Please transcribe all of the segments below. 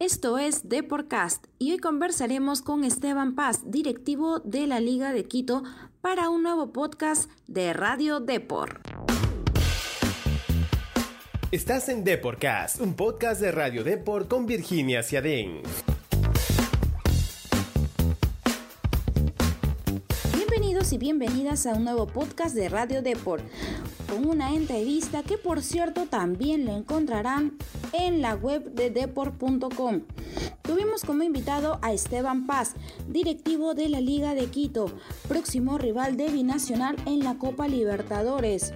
Esto es Deporcast y hoy conversaremos con Esteban Paz, directivo de la Liga de Quito, para un nuevo podcast de Radio Depor. Estás en Deporcast, un podcast de Radio Depor con Virginia Ciadén. Bienvenidos y bienvenidas a un nuevo podcast de Radio Depor, con una entrevista que por cierto también lo encontrarán en la web de deport.com. Tuvimos como invitado a Esteban Paz, directivo de la Liga de Quito, próximo rival de Binacional en la Copa Libertadores.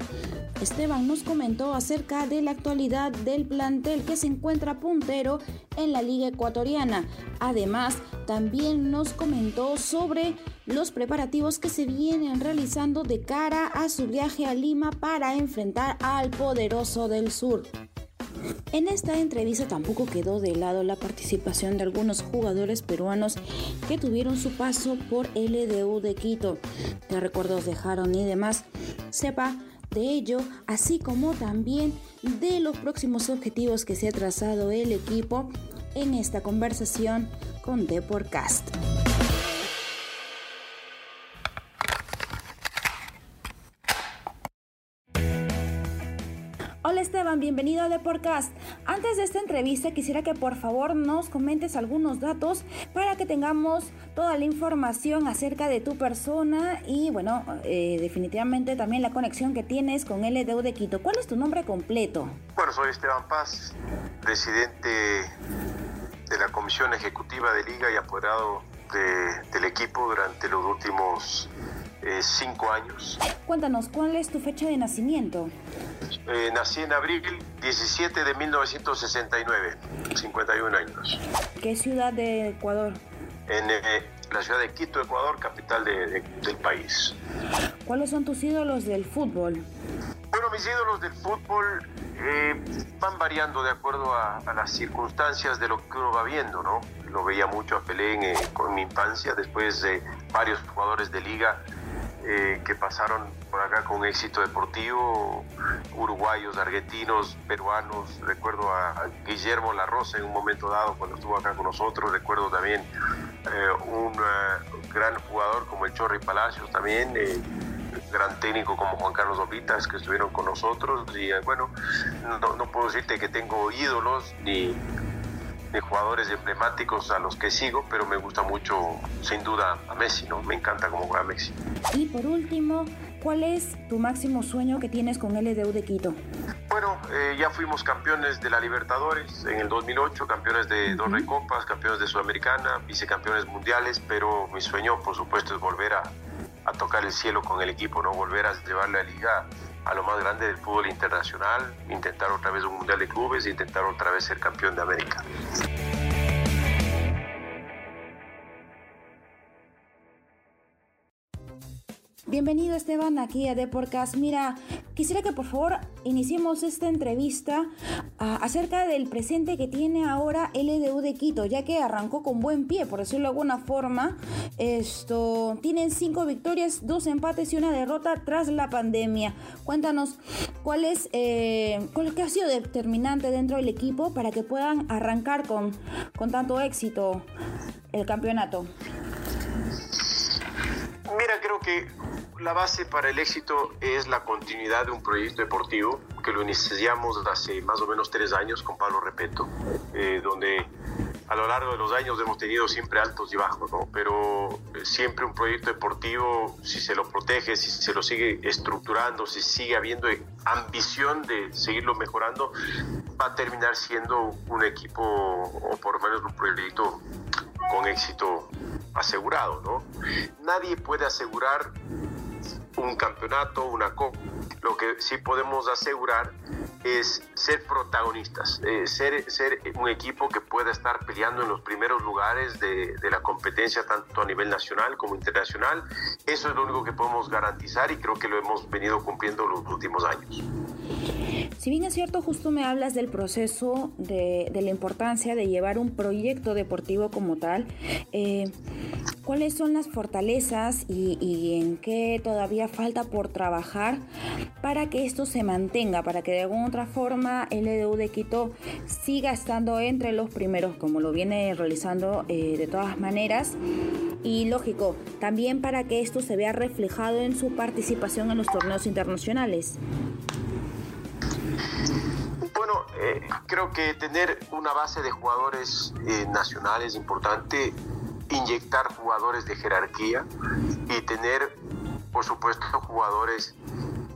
Esteban nos comentó acerca de la actualidad del plantel que se encuentra puntero en la Liga Ecuatoriana. Además, también nos comentó sobre los preparativos que se vienen realizando de cara a su viaje a Lima para enfrentar al poderoso del sur. En esta entrevista tampoco quedó de lado la participación de algunos jugadores peruanos que tuvieron su paso por LDU de Quito, qué recuerdos dejaron y demás. Sepa de ello, así como también de los próximos objetivos que se ha trazado el equipo en esta conversación con Deporcast. Bienvenido a Deporcast. Antes de esta entrevista quisiera que por favor nos comentes algunos datos para que tengamos toda la información acerca de tu persona y bueno, eh, definitivamente también la conexión que tienes con LDU de Quito. ¿Cuál es tu nombre completo? Bueno, soy Esteban Paz, presidente de la Comisión Ejecutiva de Liga y apoderado del equipo durante los últimos eh, cinco años. Cuéntanos, ¿cuál es tu fecha de nacimiento? Eh, nací en abril 17 de 1969, 51 años. ¿Qué ciudad de Ecuador? En eh, la ciudad de Quito, Ecuador, capital del país. ¿Cuáles son tus ídolos del fútbol? Bueno, mis ídolos del fútbol van variando de acuerdo a, las circunstancias de lo que uno va viendo, ¿no? Lo veía mucho a Pelé en, con mi infancia, después de varios jugadores de liga eh, que pasaron por acá con éxito deportivo, uruguayos, argentinos, peruanos. Recuerdo a, Guillermo La Rosa en un momento dado cuando estuvo acá con nosotros. Recuerdo también eh, un eh, gran jugador como el Chorri Palacios también. gran técnico como Juan Carlos Oblitas que estuvieron con nosotros y bueno, no, no puedo decirte que tengo ídolos ni, de jugadores emblemáticos a los que sigo, pero me gusta mucho, sin duda, a Messi, ¿no? Me encanta cómo juega Messi. Y por último, ¿cuál es tu máximo sueño que tienes con LDU de Quito? Bueno, eh, ya fuimos campeones de la Libertadores en el 2008, campeones de dos recopas, campeones de Sudamericana, vicecampeones mundiales, pero mi sueño, por supuesto, es volver a, a tocar el cielo con el equipo, ¿no? Volver a llevar la liga a lo más grande del fútbol internacional, intentar otra vez un Mundial de Clubes intentar otra vez ser campeón de América. Bienvenido Esteban aquí a Deporcast. Mira, quisiera que por favor iniciemos esta entrevista ah, acerca del presente que tiene ahora LDU de Quito, ya que arrancó con buen pie, por decirlo de alguna forma. Esto tienen cinco victorias, dos empates y una derrota tras la pandemia. Cuéntanos cuál es eh, cuál ha sido determinante dentro del equipo para que puedan arrancar con, con tanto éxito el campeonato. Mira, creo que la base para el éxito es la continuidad de un proyecto deportivo que lo iniciamos hace más o menos tres años con Pablo Repeto, eh, donde a lo largo de los años hemos tenido siempre altos y bajos, ¿no? pero eh, siempre un proyecto deportivo, si se lo protege, si se lo sigue estructurando, si sigue habiendo ambición de seguirlo mejorando, va a terminar siendo un equipo o por lo menos un proyecto con éxito asegurado, ¿no? Nadie puede asegurar un campeonato, una copa. Lo que sí podemos asegurar es ser protagonistas, eh, ser, ser un equipo que pueda estar peleando en los primeros lugares de, la competencia tanto a nivel nacional como internacional. Eso es lo único que podemos garantizar y creo que lo hemos venido cumpliendo los últimos años. Si bien es cierto, justo me hablas del proceso, de, de la importancia de llevar un proyecto deportivo como tal, eh, ¿cuáles son las fortalezas y, en qué todavía falta por trabajar para que esto se mantenga, para que de alguna otra forma el EDU de Quito siga estando entre los primeros, como lo viene realizando eh, de todas maneras? Y lógico, también para que esto se vea reflejado en su participación en los torneos internacionales. Bueno, eh, creo que tener una base de jugadores eh, nacionales es importante, inyectar jugadores de jerarquía y tener, por supuesto, jugadores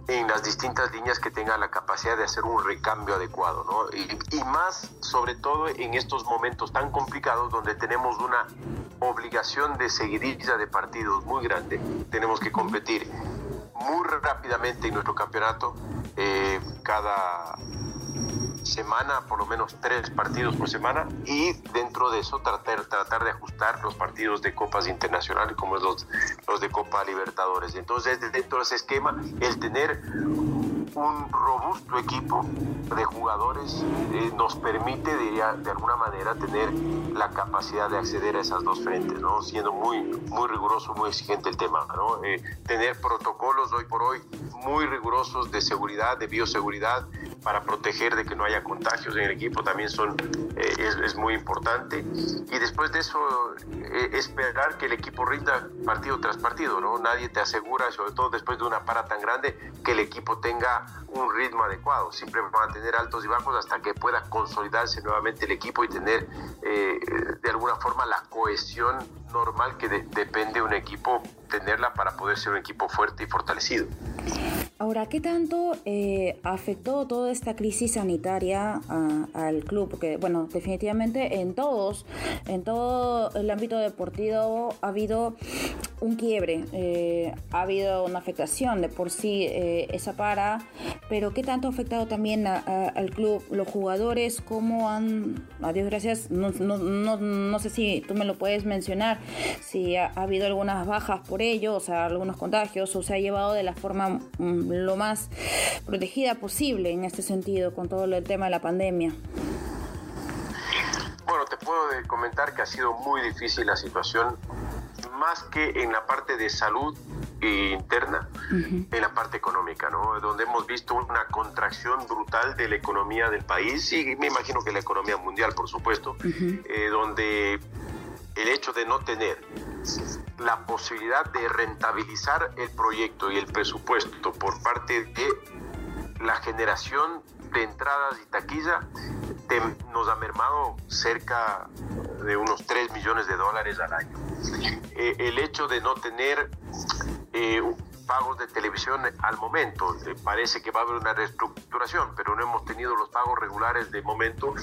en las distintas líneas que tengan la capacidad de hacer un recambio adecuado, ¿no? Y, más, sobre todo en estos momentos tan complicados donde tenemos una obligación de seguidilla de partidos muy grande, tenemos que competir muy rápidamente en nuestro campeonato, eh, cada semana, por lo menos tres partidos por semana, y dentro de eso tratar, tratar de ajustar los partidos de copas internacionales como los, los de Copa Libertadores. Entonces, dentro de ese esquema, el tener un robusto equipo de jugadores eh, nos permite, diría, de alguna manera tener la capacidad de acceder a esas dos frentes, ¿no? siendo muy, muy riguroso, muy exigente el tema. ¿no? Eh, tener protocolos hoy por hoy muy rigurosos de seguridad, de bioseguridad, para proteger de que no haya contagios en el equipo también son, eh, es, muy importante. Y después de eso, esperar que el equipo rinda partido tras partido. ¿no? Nadie te asegura, sobre todo después de una para tan grande, que el equipo tenga un ritmo adecuado. Siempre van a tener altos y bajos hasta que pueda consolidarse nuevamente el equipo y tener eh, de alguna forma la cohesión normal que depende un equipo tenerla para poder ser un equipo fuerte y fortalecido. Ahora, ¿qué tanto eh, afectó toda esta crisis sanitaria al club? Porque, bueno, definitivamente en todos, en todo el ámbito deportivo ha habido un quiebre, eh, ha habido una afectación de por sí eh, esa para, pero ¿qué tanto ha afectado también al club? Los jugadores, ¿cómo han, a Dios gracias, no, no, no, no, sé si tú me lo puedes mencionar, si ha, ha habido algunas bajas por ello, o sea, algunos contagios, o se ha llevado de la forma mm, lo más protegida posible en este sentido con todo el tema de la pandemia? Bueno, te puedo comentar que ha sido muy difícil la situación, más que en la parte de salud interna, en la parte económica, ¿no? Donde hemos visto una contracción brutal de la economía del país y me imagino que la economía mundial, por supuesto, eh, donde el hecho de no tener la posibilidad de rentabilizar el proyecto y el presupuesto por parte de la generación de entradas y taquilla nos ha mermado cerca de unos 3 millones de dólares al año. Eh, el hecho de no tener eh, pagos de televisión al momento. Eh, parece que va a haber una reestructuración, pero no hemos tenido los pagos regulares de momento.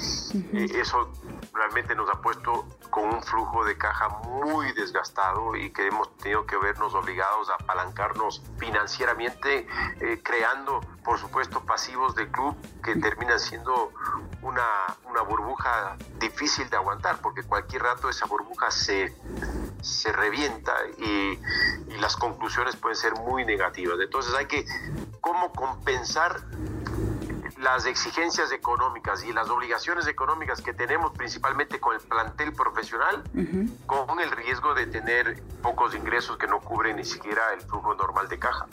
Eh, eso realmente nos ha puesto con un flujo de caja muy desgastado y que hemos tenido que vernos obligados a apalancarnos financieramente, eh, creando, por supuesto, pasivos de club que terminan siendo una, una burbuja difícil de aguantar, porque cualquier rato esa burbuja se, se revienta y, y las conclusiones pueden ser muy negativas. Entonces hay que cómo compensar las exigencias económicas y las obligaciones económicas que tenemos principalmente con el plantel profesional, con el riesgo de tener pocos ingresos que no cubren ni siquiera el flujo normal de caja.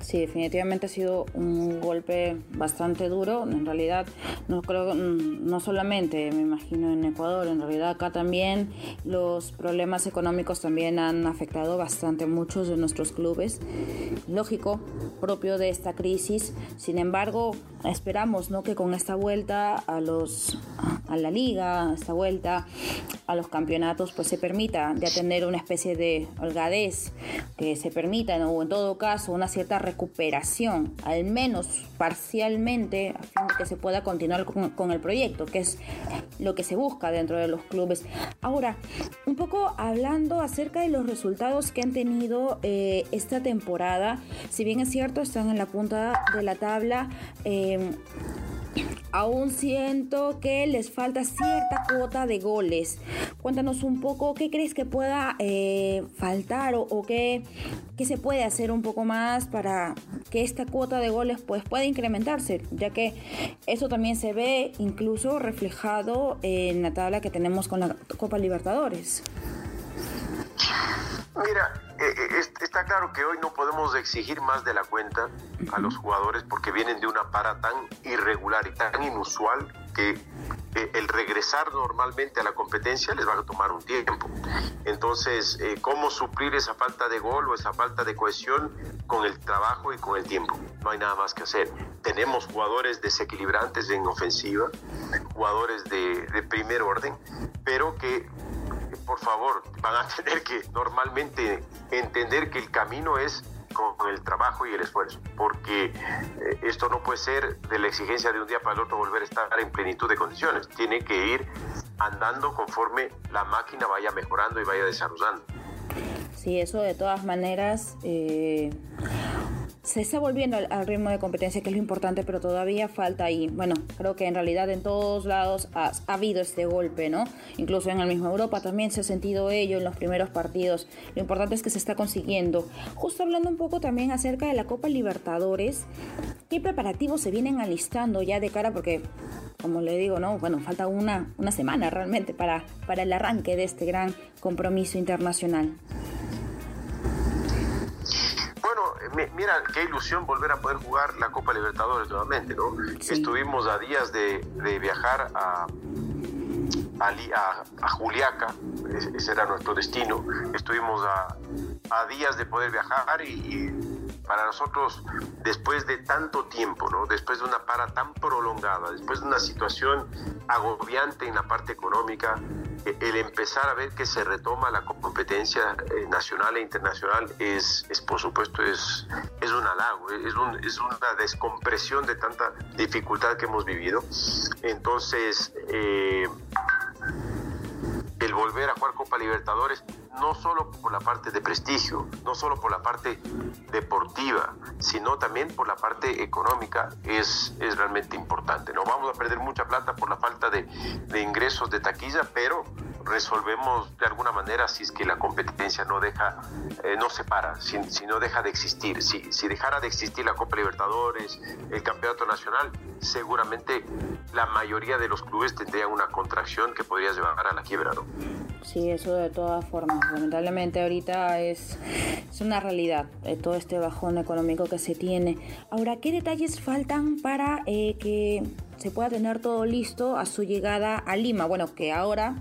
Sí, definitivamente ha sido un golpe bastante duro. En realidad, no creo, mm, no solamente me imagino en Ecuador, en realidad acá también los problemas económicos también han afectado bastante muchos de nuestros clubes. Lógico, propio de esta crisis. Sin embargo, esperamos, ¿no? Que con esta vuelta a los a la liga, esta vuelta a los campeonatos, pues se permita ya tener una especie de holgadez, que se permita, o en todo caso, una cierta recuperación, al menos parcialmente, a fin de que se pueda continuar con, el proyecto, que es lo que se busca dentro de los clubes. Ahora, un poco hablando acerca de los resultados que han tenido eh, esta temporada, si bien es cierto, están en la punta de la tabla. Eh, aún siento que les falta cierta cuota de goles. Cuéntanos un poco qué crees que pueda eh, faltar o, qué, se puede hacer un poco más para que esta cuota de goles pues, pueda incrementarse, ya que eso también se ve incluso reflejado en la tabla que tenemos con la Copa Libertadores. Mira, está claro que hoy no podemos exigir más de la cuenta a los jugadores porque vienen de una para tan irregular y tan inusual que eh, el regresar normalmente a la competencia les va a tomar un tiempo. Entonces, ¿cómo suplir esa falta de gol o esa falta de cohesión con el trabajo y con el tiempo? No hay nada más que hacer. Tenemos jugadores desequilibrantes en ofensiva, jugadores de, de primer orden, pero que por favor, van a tener que normalmente entender que el camino es con el trabajo y el esfuerzo, porque eh, esto no puede ser de la exigencia de un día para el otro volver a estar en plenitud de condiciones, tiene que ir andando conforme la máquina vaya mejorando y vaya desarrollando. Sí, eso de todas maneras eh, se está volviendo al, ritmo de competencia, que es lo importante, pero todavía falta ahí. Bueno, creo que en realidad en todos lados ha, habido este golpe, ¿no? Incluso en el mismo Europa también se ha sentido ello en los primeros partidos. Lo importante es que se está consiguiendo. Justo hablando un poco también acerca de la Copa Libertadores, ¿qué preparativos se vienen alistando ya de cara? Porque, como le digo, ¿no? Bueno, falta una, una semana realmente para, para el arranque de este gran compromiso internacional mira qué ilusión volver a poder jugar la Copa Libertadores nuevamente, ¿no? Estuvimos a días de, viajar a, a, Juliaca, ese era nuestro destino. Estuvimos a, a días de poder viajar y, para nosotros, después de tanto tiempo, ¿no? después de una para tan prolongada, después de una situación agobiante en la parte económica, el empezar a ver que se retoma la competencia eh, nacional e internacional es, es por supuesto, es, es un halago, es, es una descompresión de tanta dificultad que hemos vivido. Entonces, eh, el volver a jugar Copa Libertadores, no solo por la parte de prestigio, no solo por la parte deportiva, sino también por la parte económica, es, es realmente importante. No vamos a perder mucha plata por la falta de, de ingresos de taquilla, pero resolvemos de alguna manera si es que la competencia no deja, eh, no se para, si, no deja de existir. Si, si dejara de existir la Copa Libertadores, el Campeonato Nacional, seguramente la mayoría de los clubes tendrían una contracción que podría llevar a la quiebra, ¿no? Sí, eso de todas formas. Lamentablemente ahorita es, es una realidad eh, todo este bajón económico que se tiene. Ahora, ¿qué detalles faltan para eh, que se pueda tener todo listo a su llegada a Lima? Bueno, que ahora,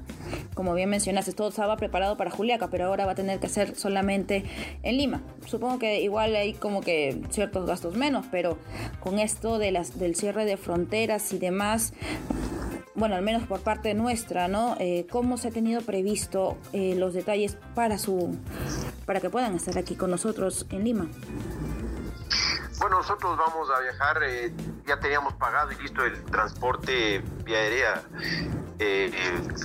como bien mencionaste, todo estaba preparado para Juliaca, pero ahora va a tener que ser solamente en Lima. Supongo que igual hay como que ciertos gastos menos, pero con esto de las, del cierre de fronteras y demás, bueno, al menos por parte nuestra, ¿no? Eh, ¿Cómo se ha tenido previsto eh, los detalles para su, para que puedan estar aquí con nosotros en Lima? Bueno, nosotros vamos a viajar, eh, ya teníamos pagado y listo el transporte vía aérea eh,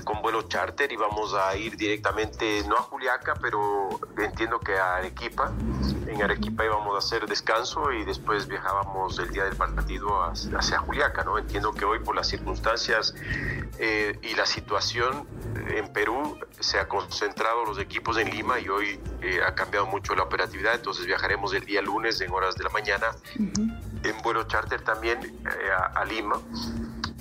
con vuelo charter y vamos a ir directamente, no a Juliaca, pero entiendo que a Arequipa. En Arequipa íbamos a hacer descanso y después viajábamos el día del partido hacia Juliaca, ¿no? Entiendo que hoy por las circunstancias eh, y la situación en Perú se ha concentrado los equipos en Lima y hoy eh, ha cambiado mucho la operatividad, entonces viajaremos el día lunes en horas de la mañana en vuelo charter también a Lima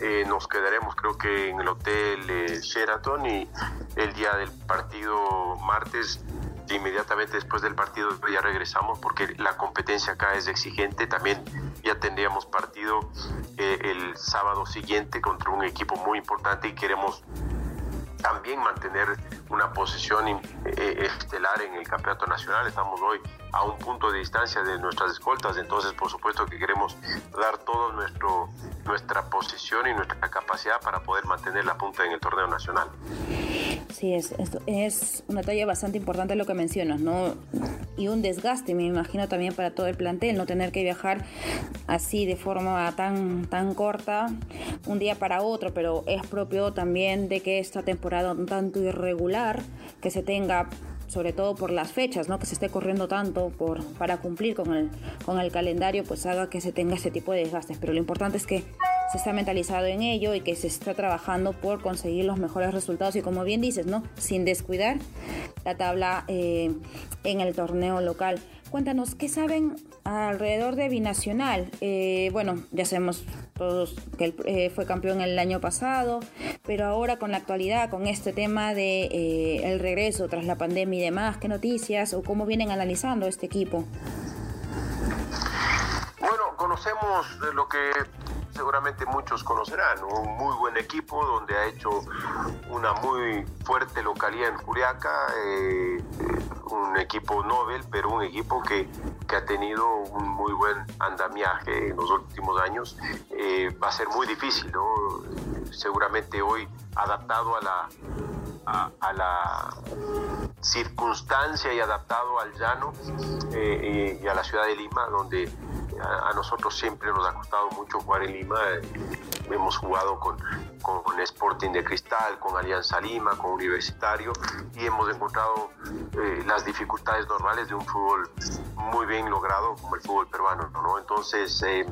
eh, nos quedaremos creo que en el hotel eh, Sheraton y el día del partido martes inmediatamente después del partido ya regresamos porque la competencia acá es exigente. También ya tendríamos partido eh, el sábado siguiente contra un equipo muy importante y queremos también mantener una posición eh, estelar en el campeonato nacional. Estamos hoy a un punto de distancia de nuestras escoltas, entonces por supuesto que queremos dar nuestro nuestra posición y nuestra capacidad para poder mantener la punta en el torneo nacional. Sí, es, es, una talla bastante importante lo que mencionas, ¿no? Y un desgaste, me imagino también para todo el plantel, no tener que viajar así de forma tan, tan corta un día para otro, pero es propio también de que esta temporada un tanto irregular, que se tenga sobre todo por las fechas, ¿no? que se esté corriendo tanto por, para cumplir con el, con el calendario, pues haga que se tenga ese tipo de desgastes. Pero lo importante es que se está mentalizado en ello y que se está trabajando por conseguir los mejores resultados y como bien dices, ¿no? Sin descuidar la tabla eh, en el torneo local. Cuéntanos, ¿qué saben alrededor de Binacional? Eh, bueno, ya sabemos todos que él eh, fue campeón el año pasado, pero ahora con la actualidad, con este tema de eh, el regreso tras la pandemia y demás, ¿qué noticias o cómo vienen analizando este equipo? Bueno, conocemos lo que seguramente muchos conocerán, un muy buen equipo donde ha hecho una muy fuerte localidad en Juliaca, eh, un equipo Nobel, pero un equipo que, que, ha tenido un muy buen andamiaje en los últimos años. Eh, va a ser muy difícil, ¿no? seguramente hoy adaptado a la, a, la circunstancia y adaptado al llano eh, y a la ciudad de Lima, donde a, nosotros siempre nos ha costado mucho jugar en Lima. Hemos jugado con, con Sporting de Cristal, con Alianza Lima, con Universitario y hemos encontrado eh, las dificultades normales de un fútbol muy bien logrado como el fútbol peruano. ¿no? Entonces, eh,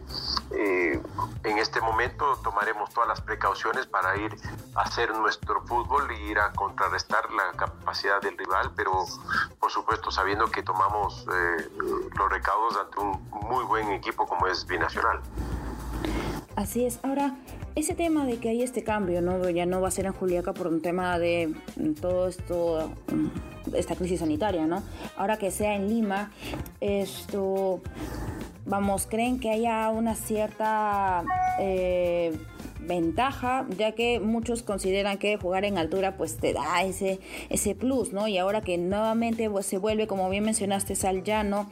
eh, en este momento tomaremos todas las precauciones para ir a hacer nuestro fútbol y ir a contrarrestar la capacidad del rival, pero por supuesto sabiendo que tomamos los recaudos ante un muy buen equipo como es Binacional. Así es. Ahora, ese tema de que hay este cambio, ¿no? Ya no va a ser en Juliaca por un tema de mm, todo esto, mm, esta crisis sanitaria, ¿no? Ahora que sea en Lima, esto, vamos, ¿creen que haya una cierta... Eh, ventaja, ya que muchos consideran que jugar en altura pues te da ese, ese plus, ¿no? Y ahora que nuevamente se vuelve, como bien mencionaste, al llano,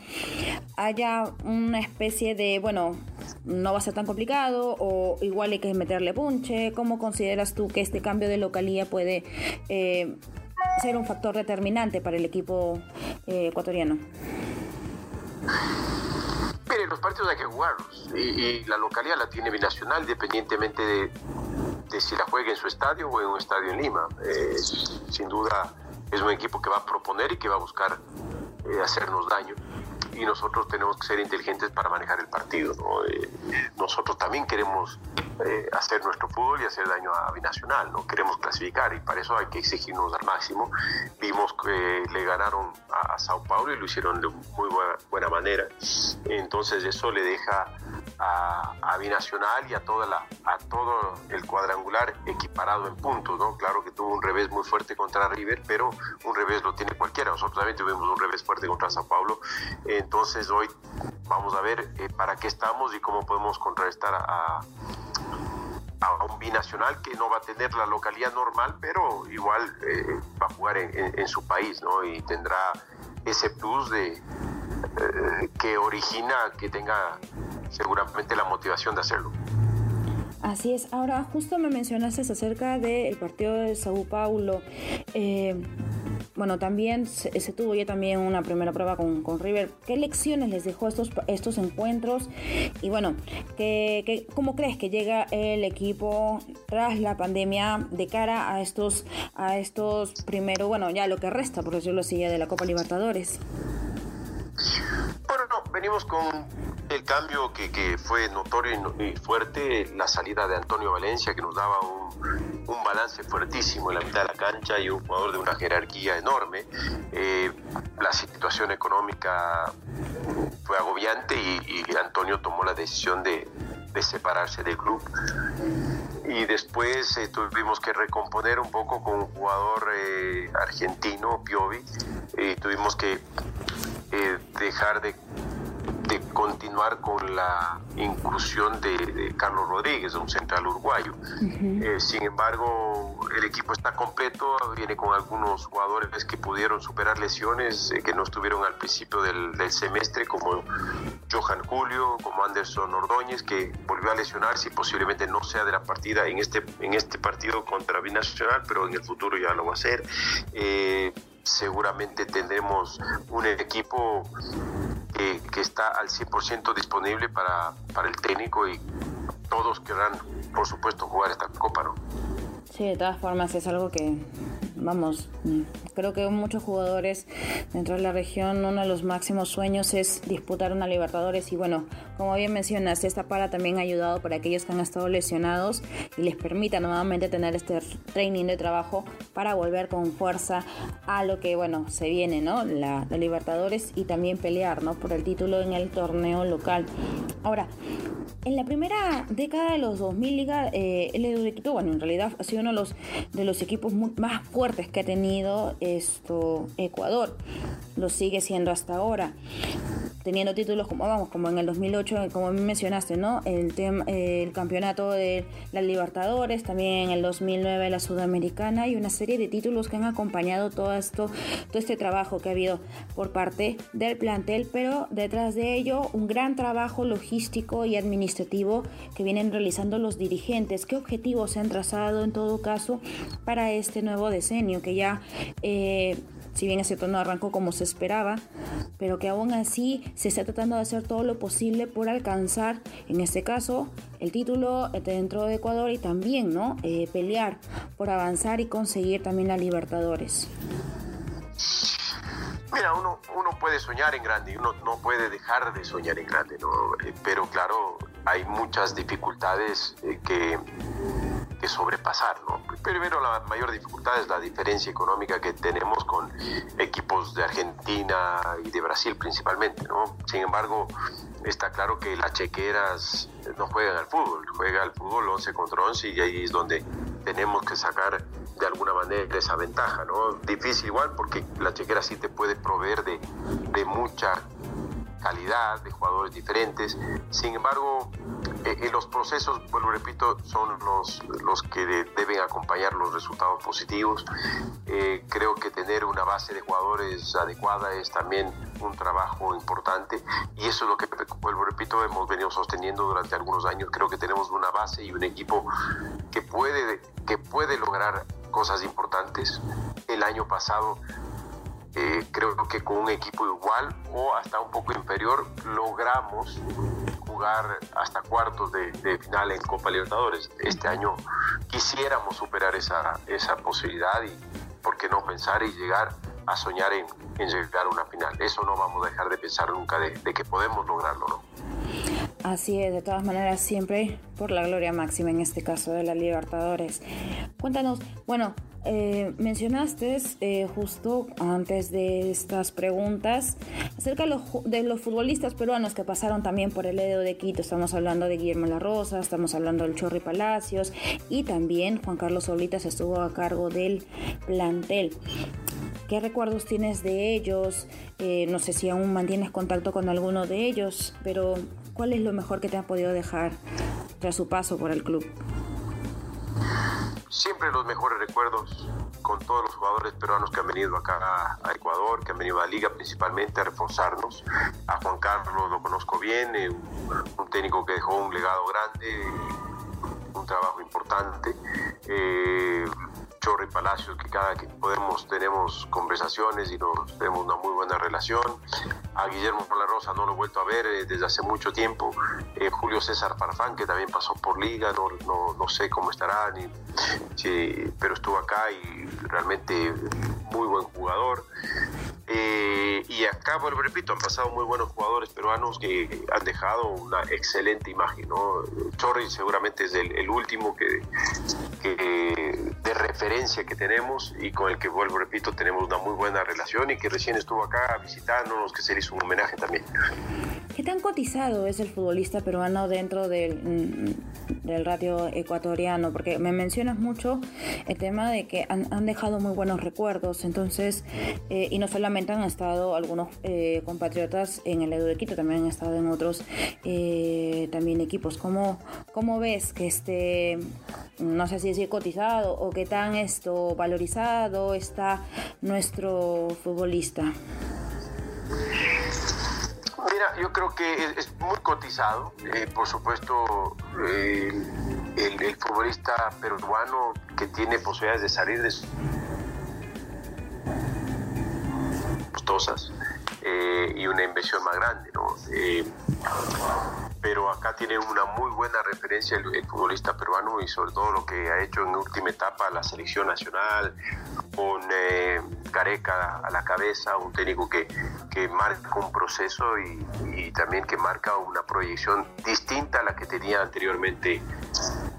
haya una especie de, bueno, no va a ser tan complicado o igual hay que meterle punche. ¿Cómo consideras tú que este cambio de localía puede eh, ser un factor determinante para el equipo eh, ecuatoriano? Mire, los partidos hay que jugarlos y, la localidad la tiene binacional independientemente de, si la juega en su estadio o en un estadio en Lima. Eh, sin duda es un equipo que va a proponer y que va a buscar eh, hacernos daño y nosotros tenemos que ser inteligentes para manejar el partido. Eh, nosotros también queremos eh, hacer nuestro fútbol y hacer daño a Binacional, no queremos clasificar y para eso hay que exigirnos al máximo. Vimos que le ganaron a, Sao Paulo y lo hicieron de muy buena, manera, entonces eso le deja a, Binacional y a, toda la, a todo el cuadrangular equiparado en puntos. ¿no? Claro que tuvo un revés muy fuerte contra River, pero un revés lo tiene cualquiera. Nosotros también tuvimos un revés fuerte contra Sao Paulo. Entonces hoy vamos a ver eh, para qué estamos y cómo podemos contrarrestar a, un binacional que no va a tener la localidad normal, pero igual eh, va a jugar en, su país, ¿no? Y tendrá ese plus de eh, que origina que tenga seguramente la motivación de hacerlo. Así es. Ahora, justo me mencionaste acerca del partido de Sao Paulo. Bueno, también se, tuvo ya también una primera prueba con, River. ¿Qué lecciones les dejó estos, estos encuentros? Y bueno, ¿qué, cómo crees que llega el equipo tras la pandemia de cara a estos, a estos primero, bueno, ya lo que resta, por decirlo así, ya de la Copa Libertadores? Venimos con el cambio que, fue notorio y, fuerte, la salida de Antonio Valencia, que nos daba un, balance fuertísimo en la mitad de la cancha y un jugador de una jerarquía enorme. Eh, la situación económica fue agobiante y, Antonio tomó la decisión de, separarse del club. Y después eh, tuvimos que recomponer un poco con un jugador eh, argentino, Piovi. tuvimos que dejar de de continuar con la inclusión de, Carlos Rodríguez, un central uruguayo. Eh, sin embargo, el equipo está completo, viene con algunos jugadores que pudieron superar lesiones, eh, que no estuvieron al principio del, semestre, como Johan Julio, como Anderson Ordóñez, que volvió a lesionarse y posiblemente no sea de la partida en este, en este partido contra Binacional, pero en el futuro ya lo va a ser. Eh, seguramente tendremos un equipo que, está al 100% disponible para, para el técnico y todos querrán, por supuesto, jugar esta copa, ¿no? Sí, de todas formas es algo que, vamos, creo que muchos jugadores dentro de la región, uno de los máximos sueños es disputar una Libertadores y bueno, como bien mencionas, esta para también ha ayudado para aquellos que han estado lesionados y les permita nuevamente tener este training de trabajo para volver con fuerza a lo que, bueno, se viene, ¿no? La, la Libertadores y también pelear, ¿no? Por el título en el torneo local. Ahora, En la primera década de los 2000, Liga, eh, el bueno, en realidad ha sido uno de los, de los equipos más fuertes que ha tenido esto Ecuador. Lo sigue siendo hasta ahora teniendo títulos como vamos como en el 2008 como mencionaste no el tema el campeonato de la Libertadores también en el 2009 la Sudamericana y una serie de títulos que han acompañado todo esto todo este trabajo que ha habido por parte del plantel pero detrás de ello un gran trabajo logístico y administrativo que vienen realizando los dirigentes. Qué objetivos se han trazado en todo caso para este nuevo decenio que ya eh, si bien ese tono arrancó como se esperaba, pero que aún así se está tratando de hacer todo lo posible por alcanzar, en este caso, el título dentro de Ecuador y también, ¿no? Eh, pelear por avanzar y conseguir también la Libertadores. Mira, uno, uno puede soñar en grande uno no puede dejar de soñar en grande, ¿no? Eh, pero claro, hay muchas dificultades eh, que que sobrepasar. Primero, la mayor dificultad es la diferencia económica que tenemos con equipos de Argentina y de Brasil principalmente. Sin embargo, está claro que las chequeras no juegan al fútbol, juega al fútbol 11 contra 11 y ahí es donde tenemos que sacar de alguna manera esa ventaja. ¿no? Difícil igual porque la chequera sí te puede proveer de, de mucha calidad, de jugadores diferentes. Sin embargo, eh, eh, los procesos, vuelvo repito, son los, los que deben acompañar los resultados positivos. Eh, creo que tener una base de jugadores adecuada es también un trabajo importante y eso es lo que, vuelvo repito, hemos venido sosteniendo durante algunos años. Creo que tenemos una base y un equipo que puede, que puede lograr cosas importantes. El año pasado eh, creo que con un equipo igual o hasta un poco inferior logramos jugar hasta cuartos de, final en Copa Libertadores. Este año quisiéramos superar esa, esa posibilidad y, ¿por qué no pensar y llegar a soñar en, llegar a una final? Eso no vamos a dejar de pensar nunca de, de que podemos lograrlo, ¿no? Así es, de todas maneras, siempre por la gloria máxima, en este caso de la Libertadores. Cuéntanos, bueno, eh, mencionaste eh, justo antes de estas preguntas acerca de los, futbolistas peruanos que pasaron también por el Edo de Quito. Estamos hablando de Guillermo La Rosa, estamos hablando del Chorri Palacios y también Juan Carlos Solitas estuvo a cargo del plantel. ¿Qué recuerdos tienes de ellos? Eh, no sé si aún mantienes contacto con alguno de ellos, pero ¿cuál es lo mejor que te ha podido dejar tras su paso por el club? siempre los mejores recuerdos con todos los jugadores peruanos que han venido acá a, Ecuador, que han venido a la liga principalmente a reforzarnos. A Juan Carlos lo conozco bien, eh, un, técnico que dejó un legado grande, un trabajo importante. Eh, Chorri Palacios, que cada que podemos tenemos conversaciones y nos tenemos una muy buena relación. A Guillermo Rosa no lo he vuelto a ver eh, desde hace mucho tiempo. Eh, Julio César Farfán, que también pasó por liga, no, no, no sé cómo estará, ni, pero estuvo acá y realmente muy buen jugador. Eh, y acá, bueno, repito, han pasado muy buenos jugadores peruanos que han dejado una excelente imagen. ¿no? Chorri seguramente es el, último que, de referencia que tenemos y con el que, vuelvo, repito, tenemos una muy buena relación y que recién estuvo acá visitándonos, que se le hizo un homenaje también. ¿Qué tan cotizado es el futbolista peruano dentro del, mm, del radio ecuatoriano? Porque me mencionas mucho el tema de que han, han dejado muy buenos recuerdos, entonces, eh, y no solamente han estado algunos eh, compatriotas en el Edu de Quito, también han estado en otros eh, también equipos. ¿Cómo, ¿Cómo ves que este, no sé si decir cotizado o qué tan esto valorizado está nuestro futbolista? Mira, yo creo que es, muy cotizado. por supuesto, el, el, futbolista peruano que tiene posibilidades de salir de costosas eh, y una inversión más grande, ¿no? Eh, pero acá tiene una muy buena referencia el, futbolista peruano y sobre todo lo que ha hecho en última etapa la selección nacional, con eh, Careca a la cabeza, un técnico que, que marca un proceso y, también que marca una proyección distinta a la que tenía anteriormente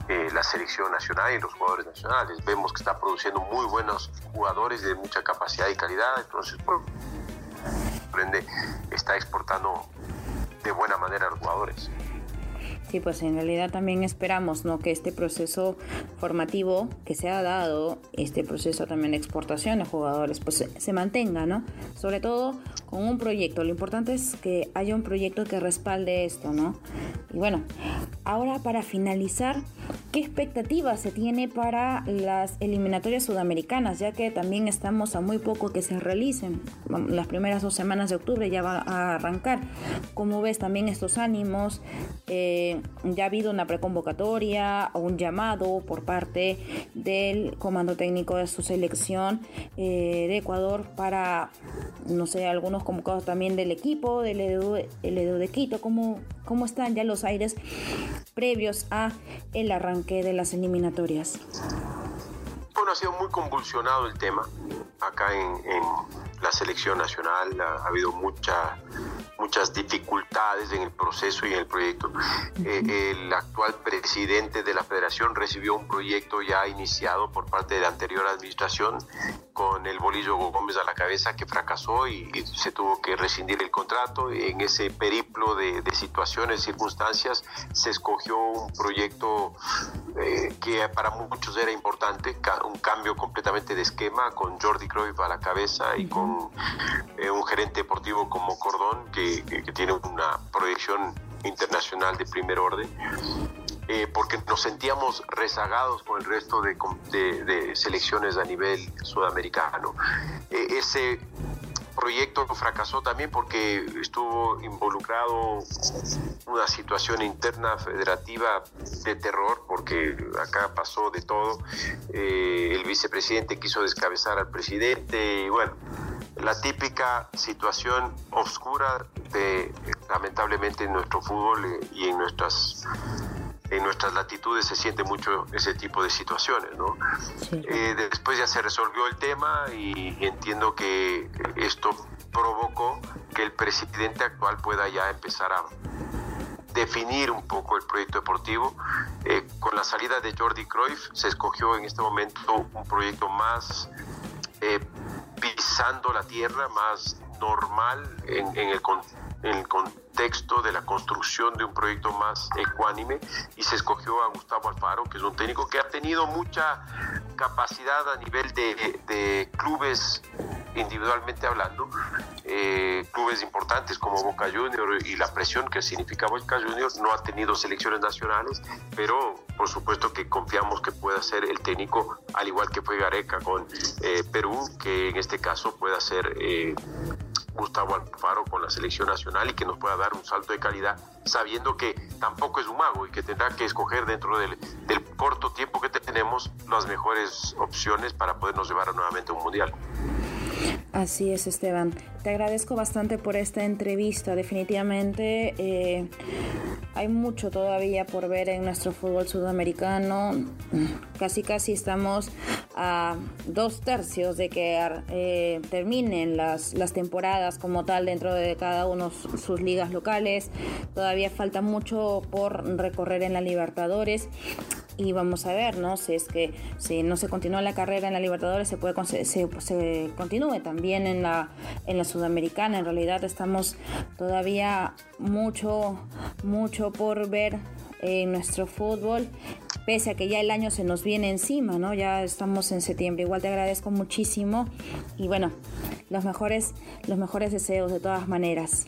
eh, la selección nacional y los jugadores nacionales. Vemos que está produciendo muy buenos jugadores de mucha capacidad y calidad, entonces, por ende, está exportando de buena manera los jugadores. Sí, pues en realidad también esperamos ¿no? que este proceso formativo que se ha dado, este proceso también de exportación de jugadores, pues se, mantenga, ¿no? Sobre todo con un proyecto. Lo importante es que haya un proyecto que respalde esto, ¿no? Y bueno, ahora para finalizar, ¿qué expectativas se tiene para las eliminatorias sudamericanas? Ya que también estamos a muy poco que se realicen. Las primeras dos semanas de octubre ya va a arrancar. ¿Cómo ves también estos ánimos? Eh, ya ha habido una preconvocatoria o un llamado por parte del comando técnico de su selección eh, de Ecuador para, no sé, algunos convocados también del equipo, del Edu, el Edu de Quito, ¿cómo, cómo están ya los aires previos a el arranque de las eliminatorias. Bueno, ha sido muy convulsionado el tema acá en, en la selección nacional, ha, ha habido mucha muchas dificultades en el proceso y en el proyecto. Eh, el actual presidente de la federación recibió un proyecto ya iniciado por parte de la anterior administración con el Bolillo Gómez a la cabeza que fracasó y, se tuvo que rescindir el contrato. En ese periplo de, situaciones, circunstancias, se escogió un proyecto eh, que para muchos era importante, un cambio completamente de esquema con Jordi Cruyff a la cabeza y con eh, un gerente deportivo como Cordón que que, tiene una proyección internacional de primer orden, eh, porque nos sentíamos rezagados con el resto de, de, selecciones a nivel sudamericano. Eh, ese proyecto fracasó también porque estuvo involucrado una situación interna federativa de terror, porque acá pasó de todo. El vicepresidente quiso descabezar al presidente y bueno, la típica situación oscura de lamentablemente en nuestro fútbol y en nuestras en nuestras latitudes se siente mucho ese tipo de situaciones, ¿no? Eh, después ya se resolvió el tema y entiendo que esto provocó que el presidente actual pueda ya empezar a definir un poco el proyecto deportivo. Eh, con la salida de Jordi Cruyff se escogió en este momento un proyecto más eh, pisando la tierra, más normal en, en el en el contexto de la construcción de un proyecto más ecuánime. Y se escogió a Gustavo Alfaro, que es un técnico que ha tenido mucha capacidad a nivel de, clubes individualmente hablando, eh, clubes importantes como Boca Junior y la presión que significa Boca Junior, no ha tenido selecciones nacionales, pero por supuesto que confiamos que pueda ser el técnico, al igual que fue Gareca con eh, Perú, que en este caso pueda ser eh, Gustavo Alfaro con la selección nacional y que nos pueda dar un salto de calidad, sabiendo que tampoco es un mago y que tendrá que escoger dentro del, corto tiempo que tenemos las mejores opciones para podernos llevar nuevamente a un mundial. Así es, Esteban. Te agradezco bastante por esta entrevista. Definitivamente eh, hay mucho todavía por ver en nuestro fútbol sudamericano. Casi, casi estamos a dos tercios de que eh, terminen las, las temporadas como tal dentro de cada uno sus ligas locales. Todavía falta mucho por recorrer en la Libertadores y vamos a ver, ¿no? Si es que si no se continúa la carrera en la Libertadores, se puede se, continúe también en la en la Sudamericana. En realidad estamos todavía mucho mucho por ver en nuestro fútbol pese a que ya el año se nos viene encima, ¿no? Ya estamos en septiembre. Igual te agradezco muchísimo y bueno, los mejores los mejores deseos de todas maneras.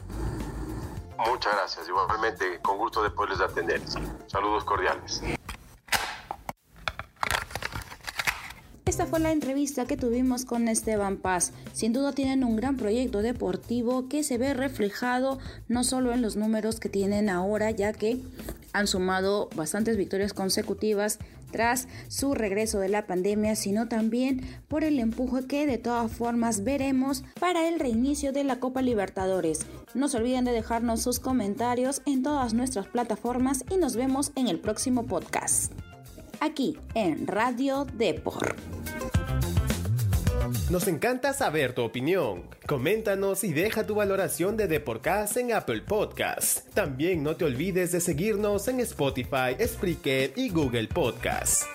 Muchas gracias, igualmente con gusto de poderles atender. Saludos cordiales. Esta fue la entrevista que tuvimos con Esteban Paz. Sin duda tienen un gran proyecto deportivo que se ve reflejado no solo en los números que tienen ahora, ya que han sumado bastantes victorias consecutivas tras su regreso de la pandemia, sino también por el empuje que de todas formas veremos para el reinicio de la Copa Libertadores. No se olviden de dejarnos sus comentarios en todas nuestras plataformas y nos vemos en el próximo podcast. Aquí en Radio Depor. Nos encanta saber tu opinión. Coméntanos y deja tu valoración de Deporcast en Apple Podcasts. También no te olvides de seguirnos en Spotify, Spreaker y Google Podcasts.